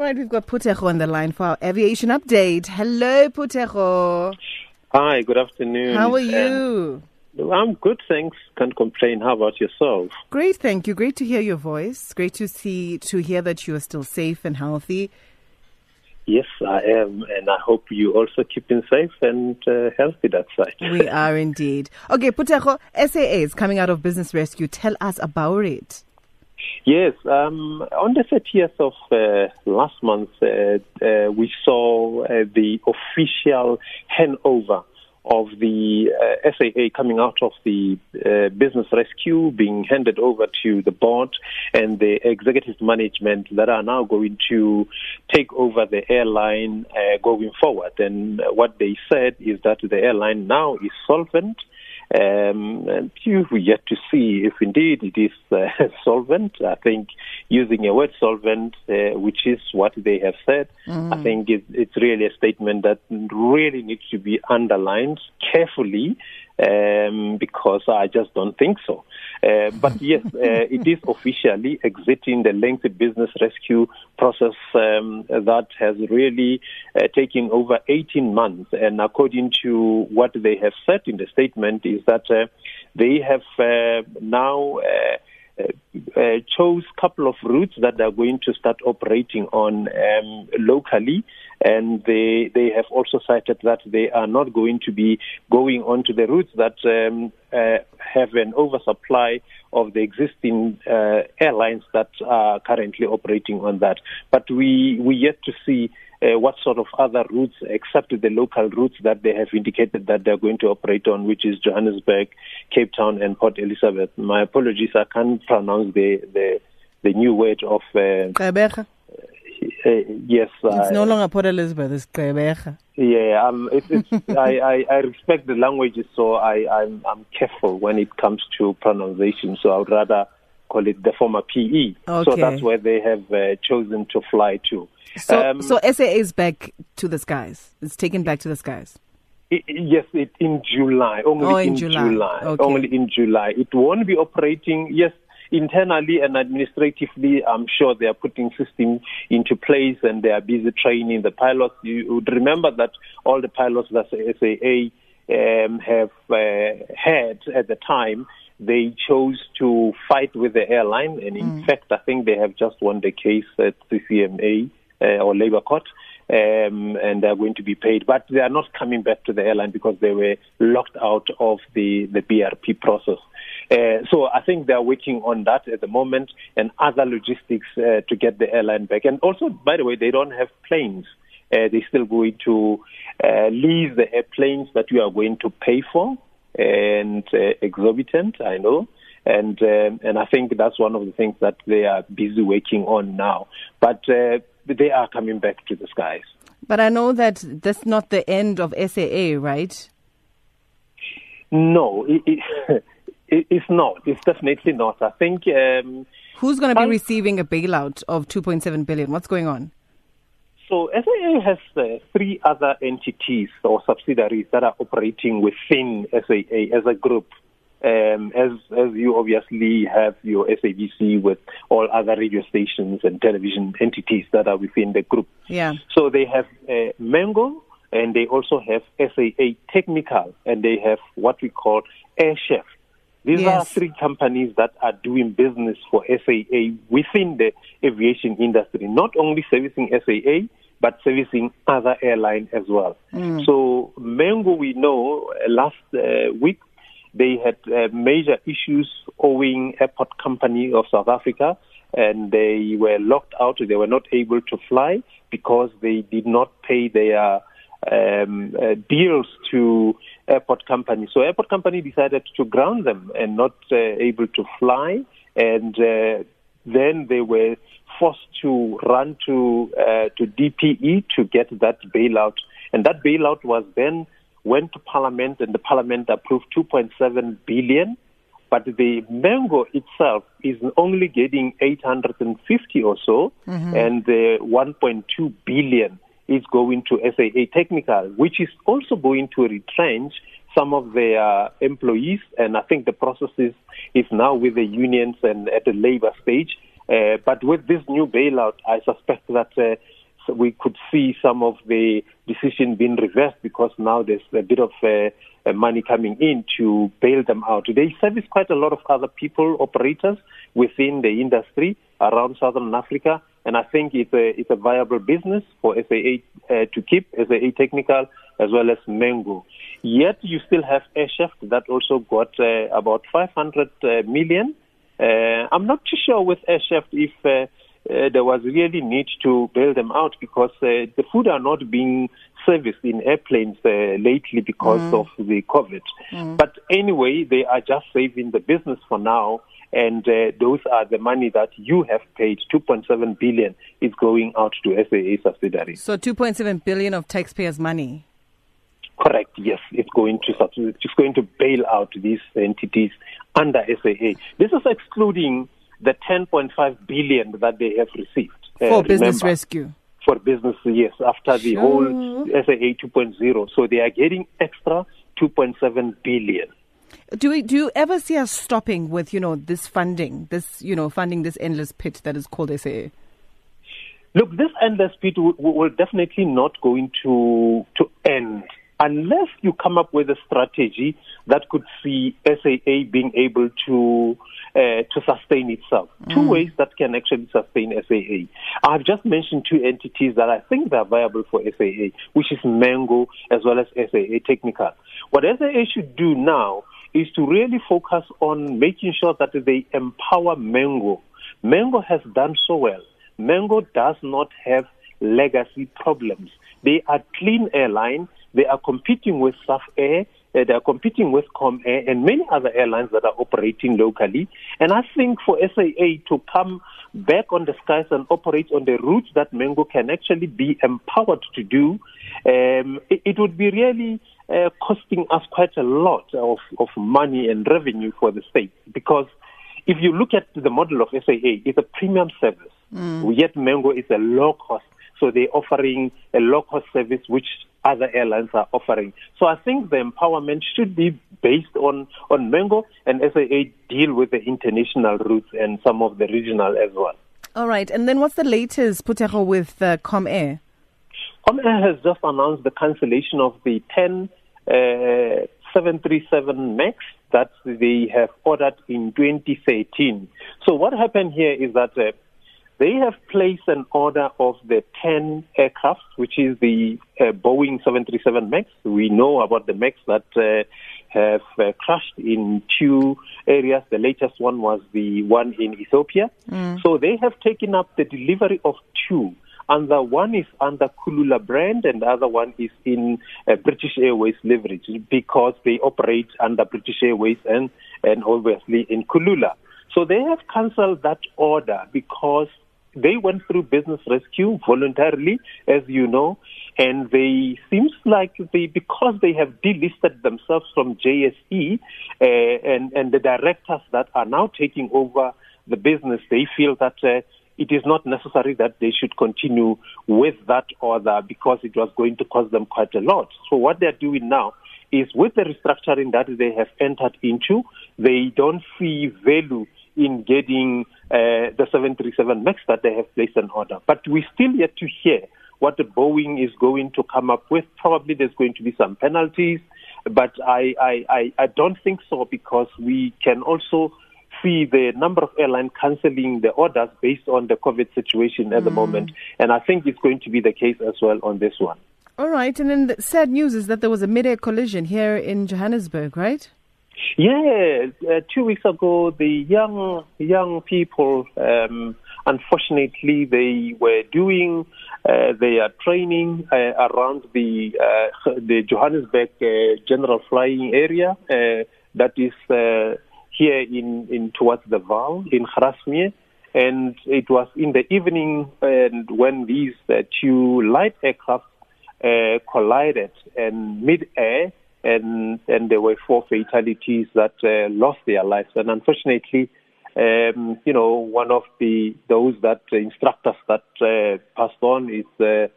Right, we've got Phuthego on the line for our aviation update. Hello, Phuthego. Hi, good afternoon. How are you? Uh, I'm good, thanks. Can't complain. How about yourself? Great, thank you. Great to hear your voice. Great to see to hear that you are still safe and healthy. Yes, I am, and I hope you also keeping safe and uh, healthy that side. We are indeed. Okay, Phuthego, SAA is coming out of business rescue. Tell us about it. Yes, um, on the 30th of uh, last month, uh, uh, we saw uh, the official handover of the uh, SAA coming out of the uh, business rescue, being handed over to the board and the executive management that are now going to take over the airline going forward. And what they said is that the airline now is solvent um, and you yet to see if indeed it is uh, solvent. I think using a word solvent, uh, which is what they have said, mm. I think it, it's really a statement that really needs to be underlined carefully um, because I just don't think so. Uh, but yes, uh, it is officially exiting the lengthy business rescue process um, that has really uh, taken over 18 months. And according to what they have said in the statement, is that uh, they have uh, now. Uh, uh, chose couple of routes that they're going to start operating on um, locally, and they they have also cited that they are not going to be going on to the routes that um, uh, have an oversupply of the existing uh, airlines that are currently operating on that. But we we yet to see uh, what sort of other routes, except the local routes that they have indicated that they're going to operate on, which is Johannesburg, Cape Town, and Port Elizabeth. My apologies, I can't pronounce the the, the new word of. Uh, yes, it's no longer Port Elizabeth. It's. Yeah, um, it's, it's, I, I, I respect the languages, so I, I'm, I'm careful when it comes to pronunciation. So I would rather call it the former PE. Okay. So that's where they have uh, chosen to fly to. So, um, so SAA is back to the skies. It's taken back to the skies. It, yes, it, in July. Only oh, in, in July. July. Okay. Only in July. It won't be operating. Yes, internally and administratively, I'm sure they are putting systems into place and they are busy training the pilots. You would remember that all the pilots that SAA um, have uh, had at the time they chose to fight with the airline, and in mm. fact, I think they have just won the case at CCMA uh, or Labour Court. Um, and they're going to be paid, but they are not coming back to the airline because they were locked out of the, the BRP process. Uh, so I think they're working on that at the moment and other logistics uh, to get the airline back. And also, by the way, they don't have planes. Uh, they're still going to uh, lease the airplanes that we are going to pay for and uh, exorbitant, I know. And um, and I think that's one of the things that they are busy working on now. But uh, they are coming back to the skies. But I know that that's not the end of SAA, right? No, it, it, it's not. It's definitely not. I think. Um, Who's going to be receiving a bailout of 2.7 billion? What's going on? So SAA has uh, three other entities or subsidiaries that are operating within SAA as a group. Um, as as you obviously have your SABC with all other radio stations and television entities that are within the group. Yeah. So they have uh, Mango and they also have SAA Technical and they have what we call AirChef. These yes. are three companies that are doing business for SAA within the aviation industry, not only servicing SAA, but servicing other airlines as well. Mm. So Mango, we know uh, last uh, week they had uh, major issues owing Airport Company of South Africa, and they were locked out. They were not able to fly because they did not pay their um, uh, deals to airport company. So airport company decided to ground them and not uh, able to fly, and uh, then they were forced to run to uh, to DPE to get that bailout, and that bailout was then went to Parliament, and the Parliament approved 2.7 billion. But the mango itself is only getting 850 or so, mm-hmm. and the 1.2 billion is going to SAA Technical, which is also going to retrench some of their employees. And I think the process is, is now with the unions and at the labor stage. Uh, but with this new bailout, I suspect that uh, we could see some of the decision being reversed because now there's a bit of uh, uh, money coming in to bail them out. They service quite a lot of other people, operators within the industry around Southern Africa, and I think it's a, it's a viable business for SAA uh, to keep, SAA Technical, as well as Mango. Yet you still have AirChef that also got uh, about 500 uh, million. Uh, I'm not too sure with AirChef if uh, there was really need to bail them out because uh, the food are not being serviced in airplanes uh, lately because mm. of the COVID. Mm. But anyway, they are just saving the business for now. And uh, those are the money that you have paid. 2.7 billion is going out to SAA subsidiaries. So 2.7 billion of taxpayers' money. Correct. Yes, it's going to it's going to bail out these entities under SAA. This is excluding the 10.5 billion that they have received. Uh, for business rescue. For business, yes, after the sure. whole SAA 2.0. So they are getting extra 2.7 billion. Do we, do you ever see us stopping with you know this funding, this you know funding this endless pit that is called SAA? Look, this endless pit will, will definitely not going to to end unless you come up with a strategy that could see SAA being able to uh, to sustain itself. Mm. Two ways that can actually sustain SAA. I've just mentioned two entities that I think are viable for SAA, which is Mango as well as SAA Technical. What SAA should do now is to really focus on making sure that they empower Mango. Mango has done so well. Mango does not have legacy problems. They are clean airline. They are competing with SAF Air uh, they are competing with Comair and many other airlines that are operating locally. And I think for SAA to come back on the skies and operate on the routes that Mango can actually be empowered to do, um, it, it, would be really uh, costing us quite a lot of, of money and revenue for the state. Because if you look at the model of SAA, it's a premium service, mm. yet Mango is a low cost. So they're offering a low cost service which other airlines are offering. So I think the empowerment should be based on, on Mango and SAA deal with the international routes and some of the regional as well. All right. And then what's the latest, Phuthego, with uh, Comair? Comair has just announced the cancellation of the 10 uh, 737 MAX that they have ordered in 2013. So what happened here is that uh, they have placed an order of the 10 aircraft, which is the uh, Boeing 737 MAX. We know about the MAX that uh, have uh, crashed in two areas. The latest one was the one in Ethiopia. Mm. So they have taken up the delivery of two. And the one is under Kulula brand, and the other one is in uh, British Airways leverage because they operate under British Airways and, and obviously in Kulula. So they have cancelled that order because they went through business rescue voluntarily, as you know, and they seems like they because they have delisted themselves from JSE uh, and and the directors that are now taking over the business, they feel that. Uh, it is not necessary that they should continue with that order because it was going to cost them quite a lot. So what they're doing now is with the restructuring that they have entered into, they don't see value in getting uh, the 737 MAX that they have placed an order. But we still yet to hear what the Boeing is going to come up with. Probably there's going to be some penalties, but I, I, I, I don't think so because we can also see the number of airlines cancelling the orders based on the COVID situation at mm. the moment. And I think it's going to be the case as well on this one. All right. And then the sad news is that there was a mid-air collision here in Johannesburg, right? Yeah, uh, two weeks ago, the young young people, um, unfortunately, they were doing uh, their training uh, around the uh, the Johannesburg uh, General Flying Area, uh, that is here in, in towards the Vaal in Grasmere. And it was in the evening and when these two light aircraft collided and mid-air and and there were four fatalities that uh, lost their lives. And unfortunately, um, you know, one of the those that uh, instructors that uh, passed on is uh,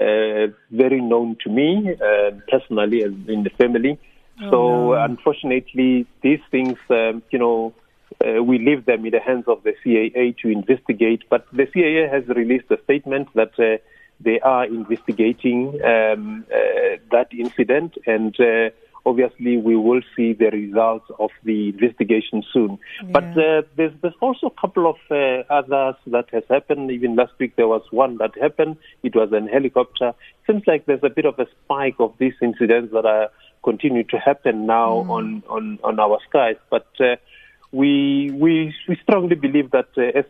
uh, very known to me uh, personally and in the family. Oh, so no. unfortunately, these things, um, you know, uh, we leave them in the hands of the CAA to investigate. But the CAA has released a statement that uh, they are investigating um, uh, that incident and uh, obviously we will see the results of the investigation soon. Yeah. But uh, there's, there's also a couple of uh, others that has happened. Even last week there was one that happened. It was an helicopter. Seems like there's a bit of a spike of these incidents that are continue to happen now mm. on, on, on our skies. But uh, we, we, we strongly believe that uh,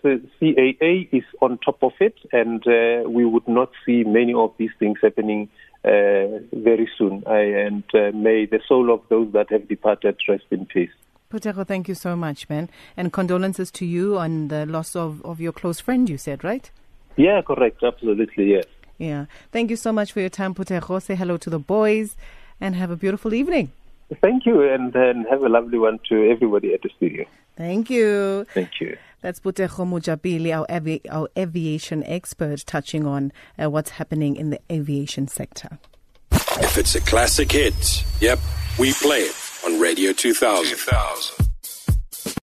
CAA is on top of it and uh, we would not see many of these things happening uh, very soon. I, and uh, may the soul of those that have departed rest in peace. Phuthego, thank you so much, man. And condolences to you on the loss of, of your close friend, you said, right? Yeah, correct. Absolutely, yes. Yeah. Thank you so much for your time, Phuthego. Say hello to the boys and have a beautiful evening. Thank you, and, and have a lovely one to everybody at the studio. Thank you. Thank you. That's Phuthego Mojapele, our, avi- our aviation expert, touching on uh, what's happening in the aviation sector. If it's a classic hit, yep, we play it on Radio 2000. 2000.